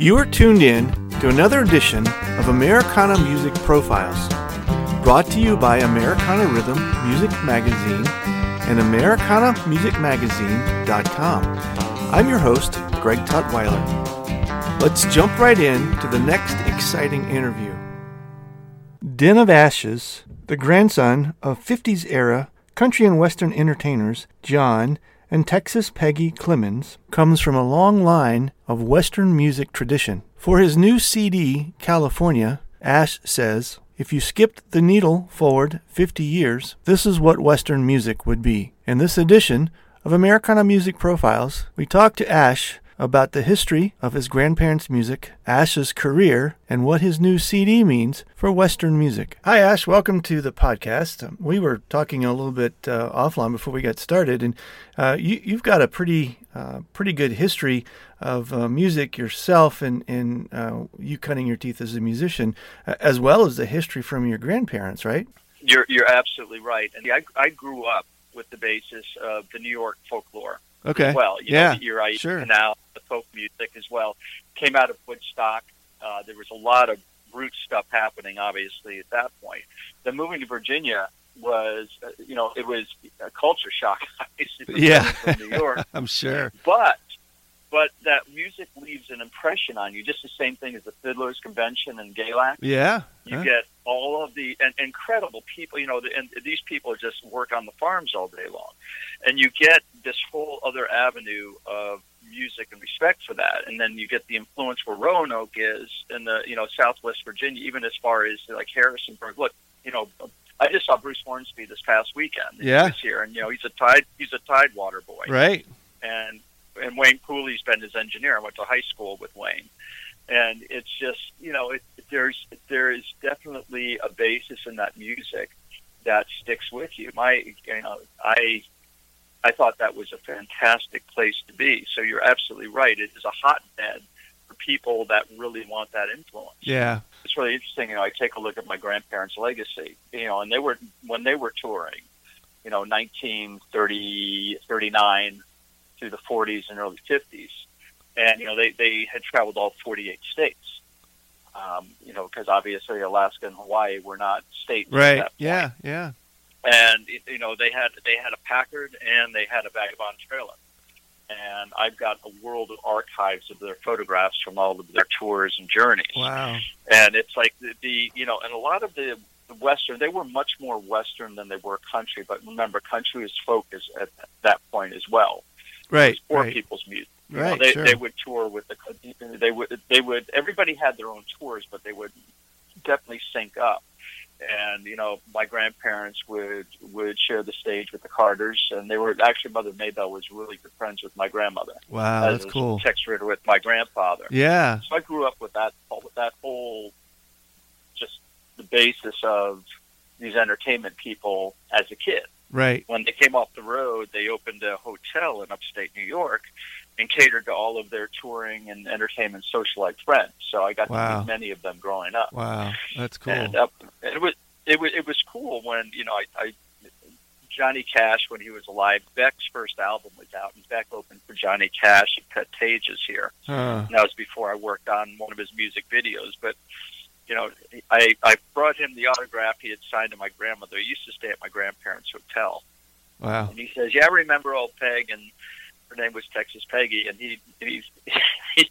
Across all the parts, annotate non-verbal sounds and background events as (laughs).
You are tuned in to another edition of Americana Music Profiles, brought to you by Americana Rhythm Music Magazine and AmericanaMusicMagazine.com. I'm your host, Greg Tutwiler. Let's jump right in to the next exciting interview. Den of Ashes, the grandson of 50s era country and western entertainers John and Texas Peggy Clemons, comes from a long line of western music tradition. For his new CD, California, Ash says, if you skipped the needle forward 50 years, this is what Western music would be. In this edition of Americana Music Profiles, we talk to Ash about the history of his grandparents' music, Ash's career, and what his new CD means for Western music. Hi, Ash. Welcome to the podcast. Um, we were talking a little bit uh, offline before we got started, and uh, you, have got a pretty, uh, pretty good history of uh, music yourself, and, and uh, you cutting your teeth as a musician, uh, as well as the history from your grandparents, right? You're you're absolutely right, and I I grew up with the basis of the New York folklore. Okay. well, you yeah. know, you're right. Sure. Now the folk music as well came out of Woodstock. Uh, there was a lot of root stuff happening, obviously, at that point. Then moving to Virginia was, uh, you know, it was a culture shock. (laughs) yeah. From New York. (laughs) I'm sure. But but that music leaves an impression on you. Just the same thing as the Fiddlers Convention and Galax. Yeah. You huh? get all of the and, incredible people. You know, the, and these people just work on the farms all day long, and you get this whole other avenue of music and respect for that. And then you get the influence where Roanoke is in the you know Southwest Virginia, even as far as like Harrisonburg. Look, you know. I just saw Bruce Hornsby this past weekend. Yeah. Was here, and you know he's a tide he's a Tidewater boy, Right. and and Wayne Pooley's been his engineer. I went to high school with Wayne, and it's just you know it, there's there is definitely a basis in that music that sticks with you. My you know I I thought that was a fantastic place to be. So you're absolutely right. It is a hotbed for people that really want that influence. Yeah. It's really interesting. You know, I take a look at my grandparents' legacy. You know, and they were when they were touring. You know, 1930, 39 through the 40s and early 50s, and you know they they had traveled all 48 states. Um, you know, because obviously Alaska and Hawaii were not states. at Right. Yeah. Yeah. And you know they had they had a Packard and they had a Vagabond trailer. And I've got a world of archives of their photographs from all of their tours and journeys Wow. and it's like the, the you know and a lot of the, the western they were much more western than they were country but remember country is folk at that point as well Right. Poor Right. people's music You Right. know, they, sure. they would tour with the they would they would everybody had their own tours but they would definitely sync up and you know my grandparents would would share the stage with the carters and they were actually mother Maybelle was really good friends with my grandmother wow. That's cool. Tex Ritter with my grandfather Yeah. so I grew up with that with that whole just the basis of these entertainment people as a kid. Right. When they came off the road, they opened a hotel in upstate New York and catered to all of their touring and entertainment socialite friends. So I got to Wow. meet many of them growing up. Wow. That's cool. And, uh, it was it was it was cool when you know I, I Johnny Cash when he was alive. Beck's first album was out, and Beck opened for Johnny Cash at Cut Tages here. Huh. And that was before I worked on one of his music videos. But you know, I I brought him the autograph he had signed to my grandmother. He used to stay at my grandparents' hotel, Wow. and he says, "Yeah, I remember old Peg, and her name was Texas Peggy." And he he, (laughs)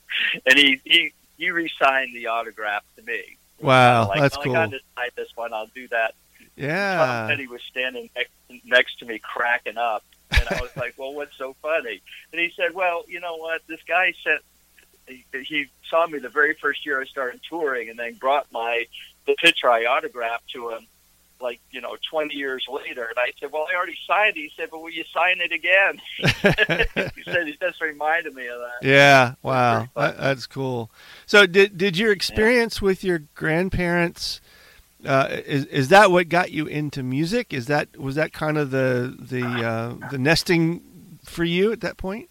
and he he he re-signed the autograph to me. Wow. like, That's well, cool. I got to sign this one. I'll do that. Tom Yeah. Petty was standing next, next to me, cracking up, and I was like, "Well, what's so funny?" And he said, "Well, you know what? This guy sent. He, he saw me the very first year I started touring, and then brought my the picture I autographed to him." Like you know, twenty years later, and I said, "Well, I already signed it." He said, "But will you sign it again?" (laughs) he said, "He just reminded me of that." Yeah, wow, that, that's cool. So, did did your experience with your grandparents? Uh, is is that what got you into music? Is that was that kind of the the uh, the nesting for you at that point?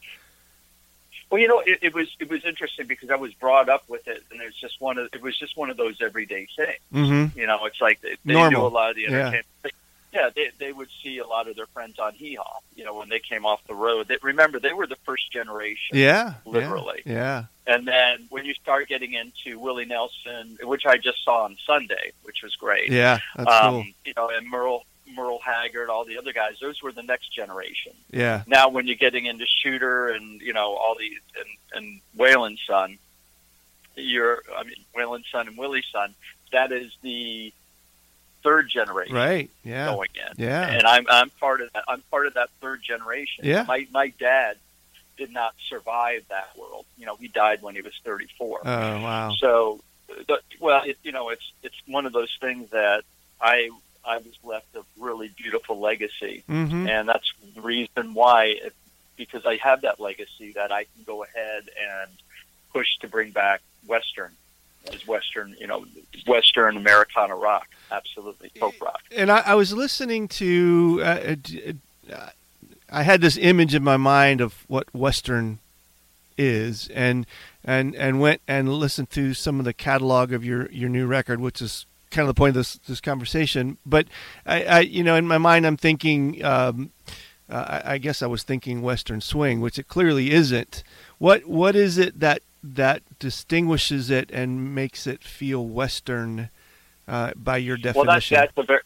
Well, you know, it, it was it was interesting because I was brought up with it, and it's just one of it was just one of those everyday things. Mm-hmm. You know, it's like they, they Normal. do a lot of the Yeah. entertainment. yeah, they they would see a lot of their friends on Hee Haw. You know, when they came off the road. They, remember, they were the first generation. Yeah, literally. Yeah, yeah. And then when you start getting into Willie Nelson, which I just saw on Sunday, which was great. Yeah, that's um, cool. You know, and Merle Merle Haggard, all the other guys, those were the next generation. Yeah. Now, when you're getting into Shooter and you know all the and, and Waylon's son, you're I mean Waylon's son and Willie's son, that is the third generation Right. Yeah. going in. Yeah. And I'm I'm part of that. I'm part of that third generation. Yeah. My my dad did not survive that world. You know, he died when he was 34. Oh wow. So, the, well, it, you know, it's it's one of those things that I I was left a really beautiful legacy, Mm-hmm. and that's the reason why, because I have that legacy, that I can go ahead and push to bring back Western as Western, you know, Western Americana rock, absolutely folk rock. and I, I was listening to. Uh, uh, uh, I had this image in my mind of what Western is, and and and went and listened to some of the catalog of your your new record, which is kind of the point of this this conversation. But I, I you know, in my mind, I'm thinking. Um, uh, I, I guess I was thinking Western swing, which it clearly isn't. What what is it that that distinguishes it and makes it feel Western uh, by your definition? Well, that's that's a very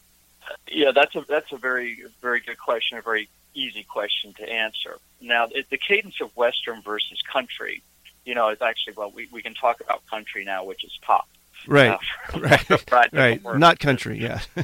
yeah, that's a that's a very very good question, a very easy question to answer. Now, it, the cadence of Western versus country, you know, is actually well, we, we can talk about country now, which is pop. Right, (laughs) Uh, right, for right. Not country, yeah. (laughs)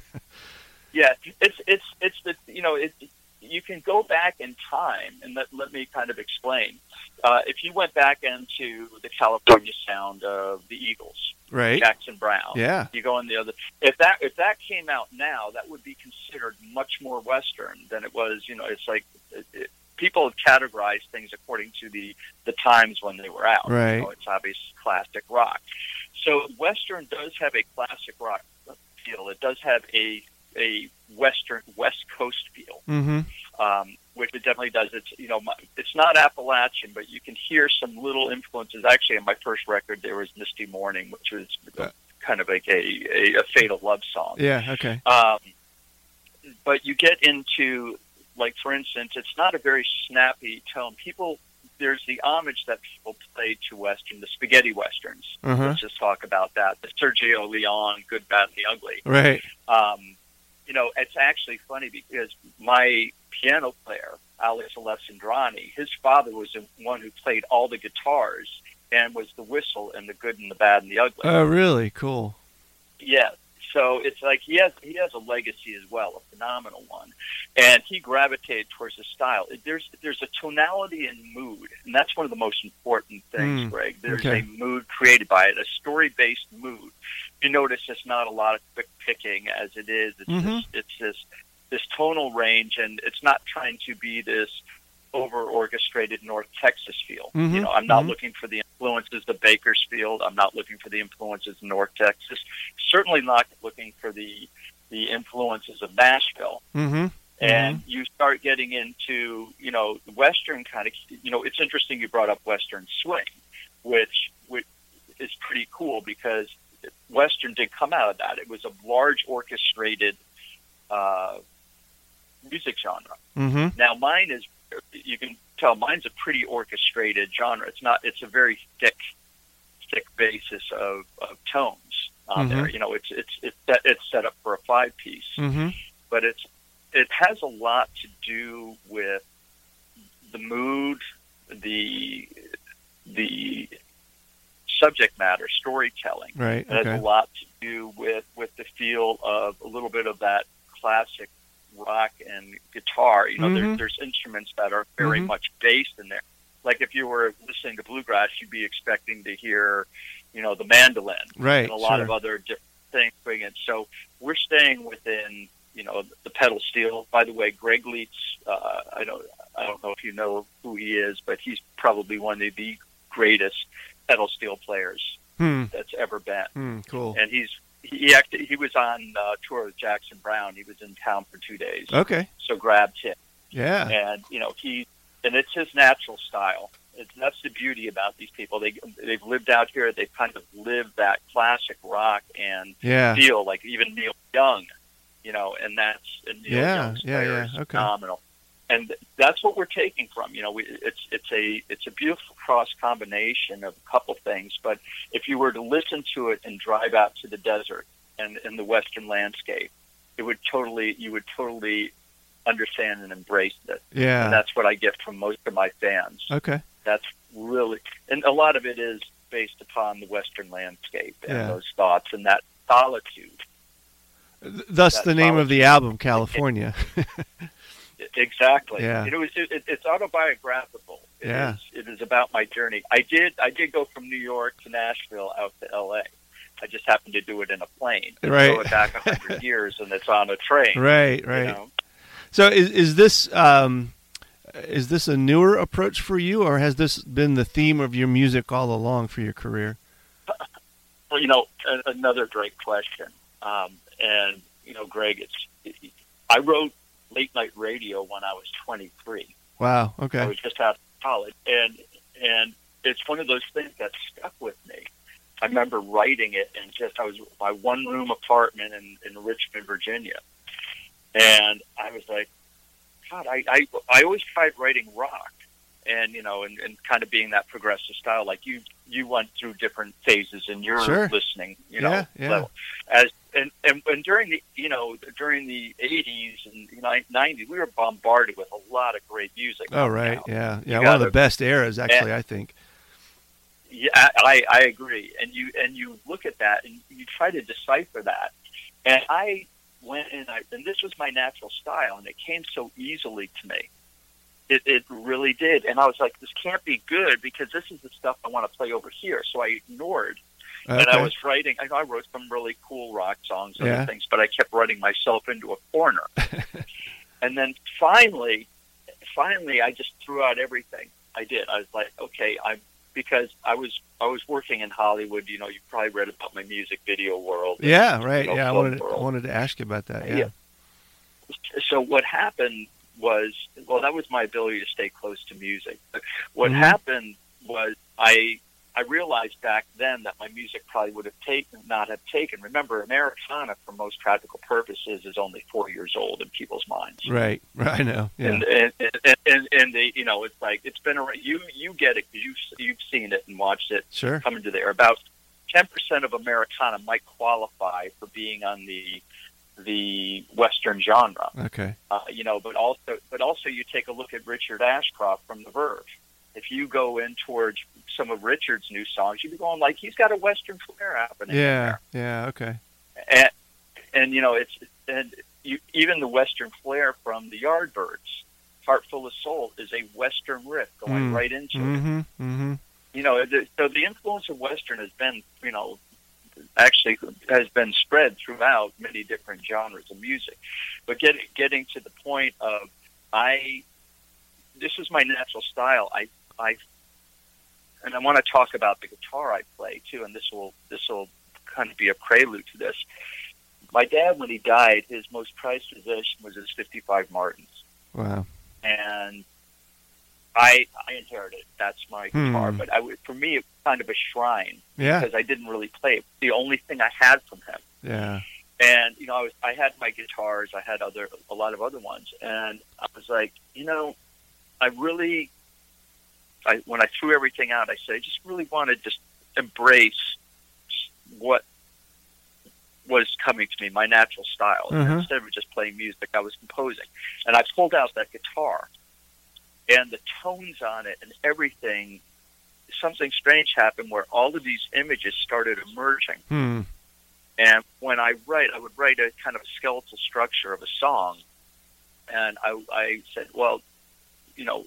Yeah, it's it's it's the you know it. You can go back in time, and let, let me kind of explain. Uh, if you went back into the California sound of the Eagles, right. Jackson Browne, Yeah. you go in the other. If that if that came out now, that would be considered much more Western than it was. You know, it's like it, it, people have categorized things according to the the times when they were out. Right. You know, it's obvious classic rock. So Western does have a classic rock feel. It does have a a Western West Coast feel. Mm-hmm. Um, which it definitely does. It's you know, my, it's not Appalachian, but you can hear some little influences. Actually, on my first record, there was "Misty Morning," which was Uh. kind of like a, a, a fatal love song. Yeah. Okay. Um, but you get into, like, for instance, it's not a very snappy tone. People, there's the homage that people play to Western, the spaghetti Westerns. Uh huh. Let's just talk about that. The Sergio Leone, Good, Bad, and the Ugly. Right. Um, you know, it's actually funny because my piano player, Alex Alessandroni, his father was the one who played all the guitars and was the whistle in the good and the bad and the ugly. Oh, really? Cool. Yeah. So it's like he has he has a legacy as well, a phenomenal one, and he gravitated towards the style. There's there's a tonality and mood, and that's one of the most important things, Mm, Greg. There's okay. a mood created by it, a story based mood. You notice it's not a lot of quick picking as it is. It's Mhm. just, it's this this tonal range, and it's not trying to be this over orchestrated North Texas feel. Mhm, You know, I'm not mhm. looking for the influences of Bakersfield. I'm not looking for the influences of North Texas. Certainly not looking for the the influences of Nashville. Mm-hmm. And you start getting into, you know, Western kind of, you know, it's interesting you brought up Western swing, which, which is pretty cool because Western did come out of that. It was a large orchestrated uh, music genre. Mm-hmm. Now mine is you can tell mine's a pretty orchestrated genre. It's not it's a very thick thick basis of, of tones on Mhm. there. You know, it's it's it's set, it's set up for a five piece, Mm-hmm. but it's it has a lot to do with the mood, the the subject matter, storytelling. Right. It has a lot to do with with the feel of a little bit of that classic rock and guitar. You know, Mhm. there, there's instruments that are very Mhm. much based in there. Like if you were listening to bluegrass, you'd be expecting to hear, you know, the mandolin Right. and a lot sure. of other different things in. So we're staying within, you know, the pedal steel. By the way, Greg Leisz, uh, I don't, I don't know if you know who he is, but he's probably one of the greatest pedal steel players Hmm. that's ever been. Hmm. Cool. And he's he actually he was on uh, tour with Jackson Browne. He was in town for two days, Okay. so grabbed him. Yeah. And you know he and it's his natural style. It's, that's the beauty about these people. They they've lived out here. They've kind of lived that classic rock and Yeah. feel like even Neil Young. you know, and that's and Neil Yeah, Young's yeah, player yeah, is okay. phenomenal. And that's what we're taking from. You know, we, it's it's a it's a beautiful cross combination of a couple things. But if you were to listen to it and drive out to the desert and in the western landscape, it would totally you would totally understand and embrace it. And Yeah. that's what I get from most of my fans. Okay. That's really, and a lot of it is based upon the Western landscape and Yeah. those thoughts and that solitude. Thus That the name of the album, California. (laughs) Exactly. Yeah. It was. It, it's autobiographical. It Yeah. is- it is about my journey. I did. I did go from New York to Nashville out to L.A. I just happened to do it in a plane. Right. Go it back hundred (laughs) years, and it's on a train. right, you right. know? So is is this um, is this a newer approach for you, or has this been the theme of your music all along for your career? (laughs) Well, you know, another great question. Um, and you know, Greg, it's. I wrote late night radio when I was 23. Wow. Okay. I was just out of college, and and it's one of those things that stuck with me. I remember writing it, and just I was my one room apartment in in Richmond, Virginia, and I was like, God, I I, I always tried writing rock, and you know, and, and kind of being that progressive style, like you you went through different phases in your Sure. listening, you know, Yeah, yeah. level. As and, and and during the you know during the 80s and 90s, we were bombarded with a lot of great music. Oh right. Yeah. Yeah. You One of the best eras, actually. I think. Yeah, I, I agree. And you and you look at that and you try to decipher that. And I went and I and this was my natural style, and it came so easily to me. It it really did, and I was like, this can't be good because this is the stuff I want to play over here. So I ignored, and I was writing. I, I wrote some really cool rock songs and Yeah. things, but I kept writing myself into a corner. (laughs) and then finally, finally, I just threw out everything. I did. I was like, okay, I'm because I was I was working in Hollywood. You know, you probably read about my music video world. Yeah. Right. you know, Yeah. I wanted I wanted to ask you about that. Yeah. Yeah. So what happened was, well, that was my ability to stay close to music. But what Mhm. happened was I I realized back then that my music probably would have taken not have taken. Remember, Americana, for most practical purposes, is only four years old in people's minds. Right. (laughs) Right. I know. Yeah. And, and, and, and, and they, you know, it's like it's been around. You you get it because you you've seen it and watched it Sure. coming to there. About ten percent of Americana might qualify for being on the the Western genre. Okay. Uh, you know, but also but also you take a look at Richard Ashcroft from The Verve. If you go in towards some of Richard's new songs, you'd be going like he's got a Western flair happening. in Yeah. Yeah. Okay. and and you know it's and you, even the western flair from the Yardbirds, "Heart Full of Soul" is a western riff going Mm. right into it. Mm-hmm. Mm-hmm. You know, the, so the influence of western has been you know actually has been spread throughout many different genres of music, but getting getting to the point of I this is my natural style. I I and I want to talk about the guitar I play too, and this will this will kind of be a prelude to this. My dad, when he died, his most prized possession was his '55 Martins, Wow. and I I inherited. That's my Hmm. guitar, but I for me it was kind of a shrine Yeah. because I didn't really play. It the only thing I had from him. Yeah. And you know, I was I had my guitars, I had other a lot of other ones, and I was like, you know, I really, I when I threw everything out, I said I just really want to just embrace what was coming to me, my natural style. Mhm. Instead of just playing music, I was composing, and I pulled out that guitar, and the tones on it and everything. Something strange happened where all of these images started emerging. Hmm. And when I write, I would write a kind of skeletal structure of a song. And I, I said, well, you know,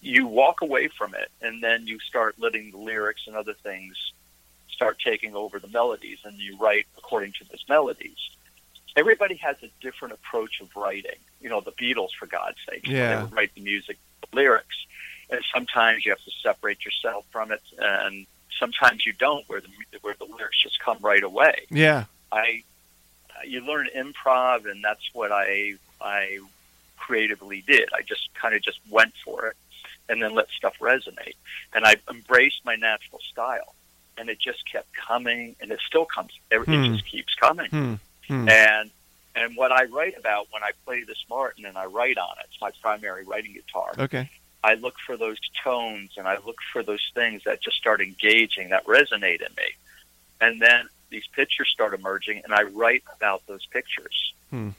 you walk away from it and then you start letting the lyrics and other things start taking over the melodies and you write according to those melodies. Everybody has a different approach of writing. You know, the Beatles, for God's sake, Yeah. they write the music, the lyrics. And sometimes you have to separate yourself from it and sometimes you don't, where the where the lyrics just come right away. Yeah. I you learn improv, and that's what I I creatively did. I just kind of just went for it, and then let stuff resonate. And I embraced my natural style, and it just kept coming, and it still comes. It, Hmm. just keeps coming, Hmm. Hmm. and And what I write about when I play this Martin and I write on it, it's my primary writing guitar. Okay. I look for those tones and I look for those things that just start engaging, that resonate in me. And then these pictures start emerging and I write about those pictures. Hmm.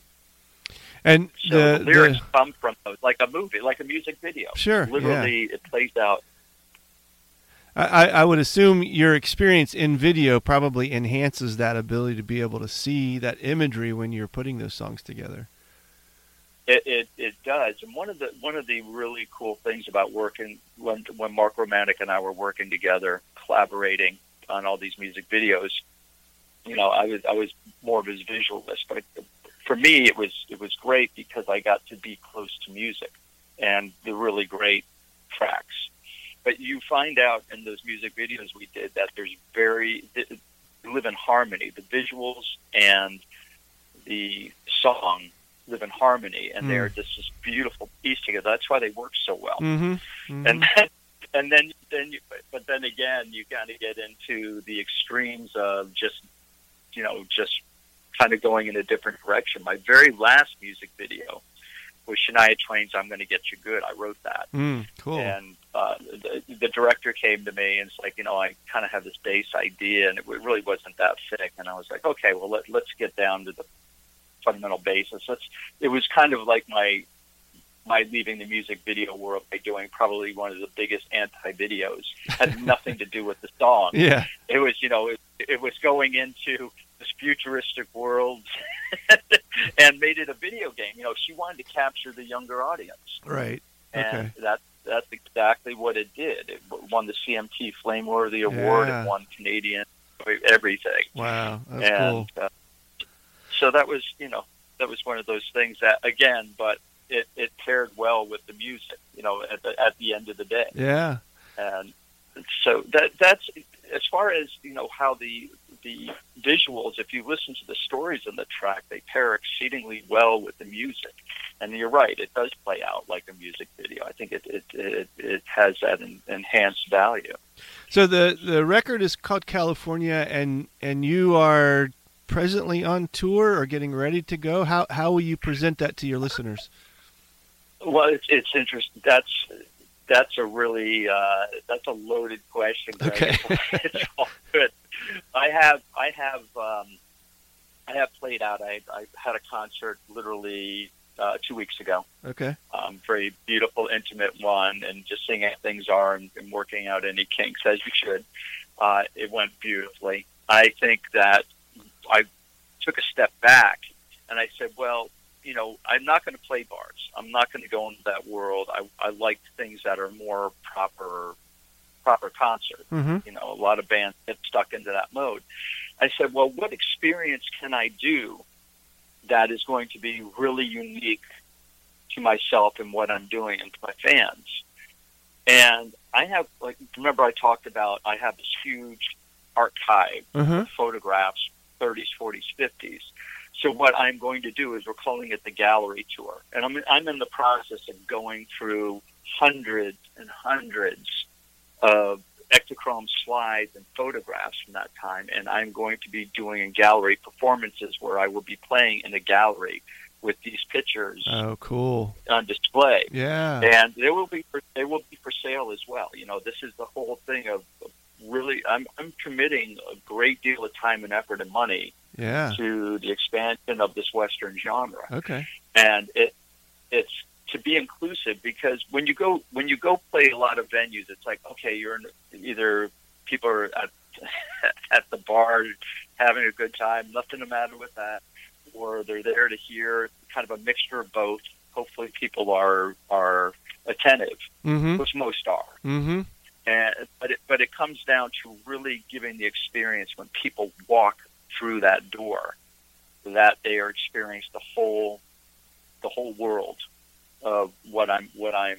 And so the, the lyrics the- come from those, like a movie, like a music video. Sure, Literally, it plays out. I, I would assume your experience in video probably enhances that ability to be able to see that imagery when you're putting those songs together. It, it it does, and one of the one of the really cool things about working when when Mark Romanek and I were working together, collaborating on all these music videos, you know, I was I was more of his visualist, but for me, it was it was great because I got to be close to music and the really great tracks. But you find out in those music videos we did that there's very they live in harmony. The visuals and the song live in harmony, and Mm. they're just this beautiful piece together. That's why they work so well. Mm-hmm. And then, and then, then, you, but then again, you kind of get into the extremes of just, you know, just kind of going in a different direction. My very last music video was Shania Twain's "I'm Going to Get You Good." I wrote that, mm, cool. and uh, the, the director came to me and it's like, you know, I kind of have this base idea, and it really wasn't that thick. And I was like, okay, well, let, let's get down to the fundamental basis. Let's. It was kind of like my my leaving the music video world by doing probably one of the biggest anti videos. (laughs) Had nothing to do with the song. yeah. It was, you know, it, it was going into this futuristic world (laughs) and made it a video game. You know, she wanted to capture the younger audience Right. and Okay. that that's exactly what it did. It won the CMT Flameworthy Award. Yeah. It won Canadian everything, Wow. That's and cool. uh, so that was you know that was one of those things that again, but it it paired well with the music. You know, at the at the end of the day, Yeah. and so that that's as far as you know how the the visuals. If you listen to the stories in the track, they pair exceedingly well with the music. And you're right; it does play out like a music video. I think it it it, it has that en- enhanced value. So the the record is called California, and and you are presently on tour or getting ready to go. How how will you present that to your listeners? Well, it's it's interesting. That's that's a really uh, that's a loaded question. Greg. Okay. (laughs) it's all good. I have I have um, I have played out. I I had a concert literally uh, two weeks ago. Okay. um, very beautiful, intimate one, and just seeing how things are and, and working out any kinks as you should. Uh, it went beautifully. I think that I took a step back and I said, well, you know, I'm not going to play bars. I'm not going to go into that world. I, I like things that are more proper, proper concert. Mm-hmm. You know, a lot of bands get stuck into that mode. I said, well, what experience can I do that is going to be really unique to myself and what I'm doing and to my fans? And I have, like, remember I talked about I have this huge archive Uh-huh. of photographs, 30s, 40s, 50s. So what I'm going to do is we're calling it the gallery tour, and I'm I'm in the process of going through hundreds and hundreds of Ektachrome slides and photographs from that time, and I'm going to be doing gallery performances where I will be playing in a gallery with these pictures Oh, cool. on display Yeah. and they will be for, they will be for sale as well. You know, this is the whole thing of of really. I'm I'm committing a great deal of time and effort and money Yeah. to the expansion of this Western genre, Okay. and it it's to be inclusive because when you go when you go play a lot of venues, it's like okay, you're in, either people are at (laughs) at the bar having a good time, nothing the matter with that, or they're there to hear kind of a mixture of both. Hopefully, people are are attentive, Mm-hmm. which most are. Mm-hmm. And but it but it comes down to really giving the experience when people walk through that door, that they are experiencing the whole the whole world of what I'm what I'm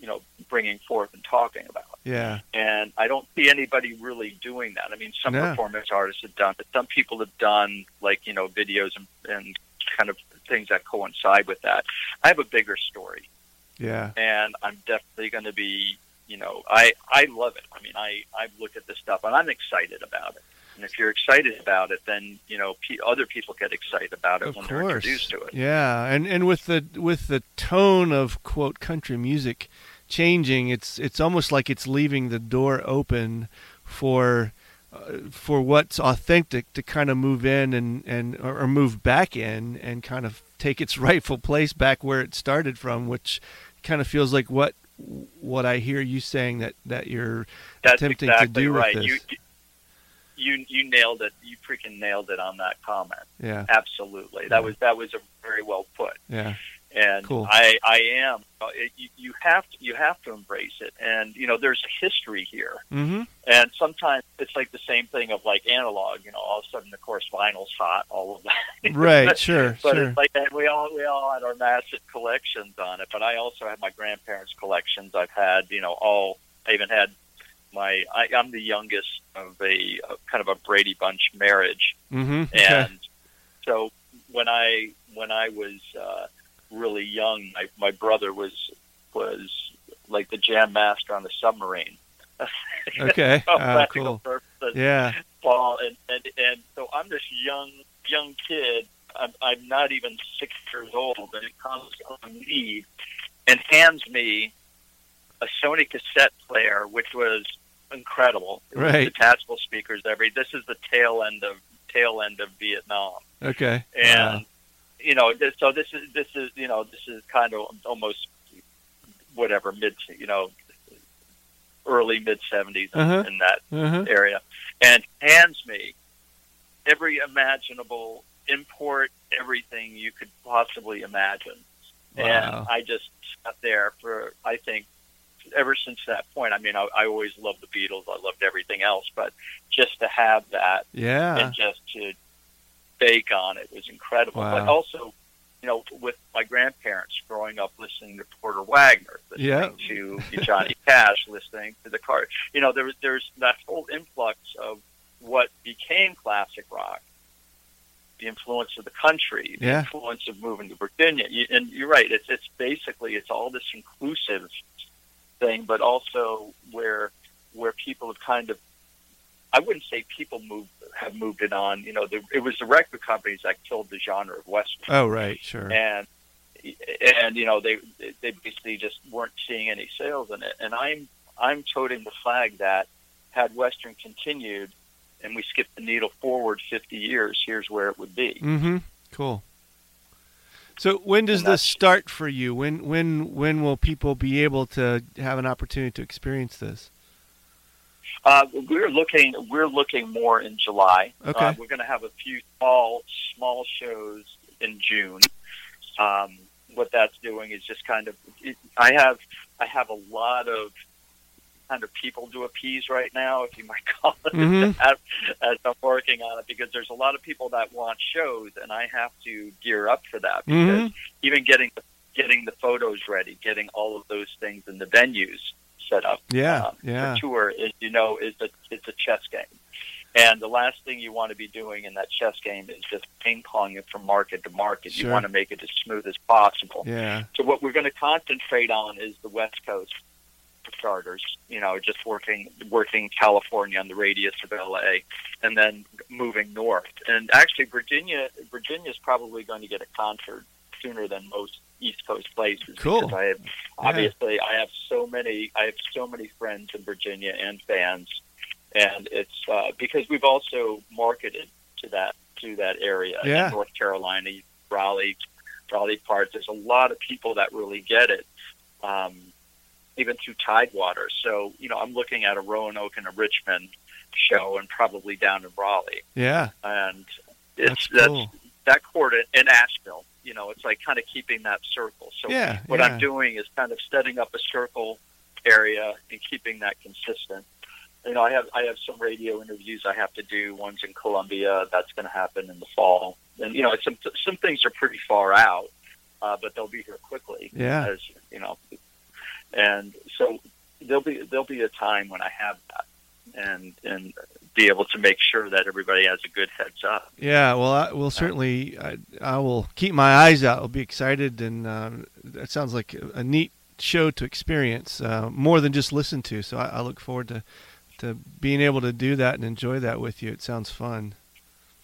you know bringing forth and talking about. Yeah. And I don't see anybody really doing that. I mean, some No. performance artists have done it. Some people have done like you know videos and, and kind of things that coincide with that. I have a bigger story Yeah. and I'm definitely going to be, you know, I I love it. I mean, I I look at this stuff and I'm excited about it. And if you're excited about it, then you know p- other people get excited about it of when course. they're introduced to it. Yeah, and and with the with the tone of quote country music changing, it's it's almost like it's leaving the door open for uh, for what's authentic to kind of move in and and or, or move back in and kind of take its (laughs) rightful place back where it started from, which kind of feels like what what I hear you saying that that you're That's attempting exactly to do right. with this. you you you nailed it. You freaking nailed it on that comment. yeah, Absolutely. That was that was a very well put. yeah, and Cool. I I am. Uh, It, you, you have to you have to embrace it, and you know there's a history here, mm-hmm. and sometimes it's like the same thing of like analog. You know, all of a sudden, of course, vinyl's hot, all of that. (laughs) right, sure, but sure, it's like and we all we all had our massive collections on it. But I also had my grandparents' collections. I've had you know all. I even had my. I, I'm the youngest of a, a kind of a Brady Bunch marriage, mm-hmm. Okay. and so when I when I was uh, really young, my my brother was was like the jam master on the submarine. (laughs) Okay. (laughs) Ah, cool. purposes. Yeah. Paul, and, and and so I'm this young young kid. I'm, I'm not even six years old, and it comes on me and hands me a Sony cassette player, which was incredible. Right. Detachable speakers. Every this is the tail end of tail end of Vietnam, Okay. and Wow. you know, this, so this is this is you know this is kind of almost whatever mid you know early mid 70s in- Uh-huh. in that Uh-huh. area and hands me every imaginable import, everything you could possibly imagine. Wow. And I just sat there for, I think, ever since that point. I mean, I, I always loved the Beatles. I loved everything else, but just to have that Yeah. and just to bake on it was incredible. But also, you know, with my grandparents growing up listening to Porter Wagoner, listening Yeah. to Johnny (laughs) Cash, listening to the car. You know, there was there's that whole influx of what became classic rock, the influence of the country, the Yeah. influence of moving to Virginia. You, and you're right. It's it's basically it's all this inclusive thing, but also where where people have kind of I wouldn't say people move have moved it on. You know, the, it was the record companies that killed the genre of western, Oh, right. Sure. and and you know they they basically just weren't seeing any sales in it. And I'm I'm toting the flag that had western continued, and we skipped the needle forward 50 years, here's where it would be. Mm-hmm. Cool. So when does this start for you? When when when will people be able to have an opportunity to experience this? Uh, we're looking we're looking more in July. Okay. Uh, we're going to have a few small small shows in June. Um, what that's doing is just kind of it, I have I have a lot of kind of people to appease right now, if you might (laughs) call it Mhm. that, as I'm working on it because there's a lot of people that want shows, and I have to gear up for that because Mhm. even getting getting the photos ready, getting all of those things in the venues set up Yeah. um, yeah. for tour is you know is a it's a chess game, and the last thing you want to be doing in that chess game is just ping ponging it from market to market. Sure. You want to make it as smooth as possible. Yeah. So what we're going to concentrate on is the West Coast for starters. You know, just working working California on the radius of LA, and then moving north. And actually, Virginia Virginia is probably going to get a concert sooner than most East Coast places. Cool. Because I have obviously I have so many I have so many friends in Virginia and fans, and it's uh, because we've also marketed to that to that area Yeah. in North Carolina, Raleigh, Raleigh parts. There's a lot of people that really get it, um, even through Tidewater. So you know, I'm looking at a Roanoke and a Richmond show, and probably down in Raleigh, Yeah. and it's That's cool. that quarter in Asheville. You know, it's like kind of keeping that circle. So Yeah. what yeah. I'm doing is kind of setting up a circle area and keeping that consistent. You know, I have I have some radio interviews I have to do. One's in Columbia. That's going to happen in the fall. And you know, some some things are pretty far out, uh, but they'll be here quickly. Yeah. As you know, and so there'll be there'll be a time when I have that, and and be able to make sure that everybody has a good heads up. Yeah, well, I will certainly. I, I will keep my eyes out. I'll be excited, and uh, that sounds like a, a neat show to experience, uh, more than just listen to. So I, I look forward to to being able to do that and enjoy that with you. It sounds fun.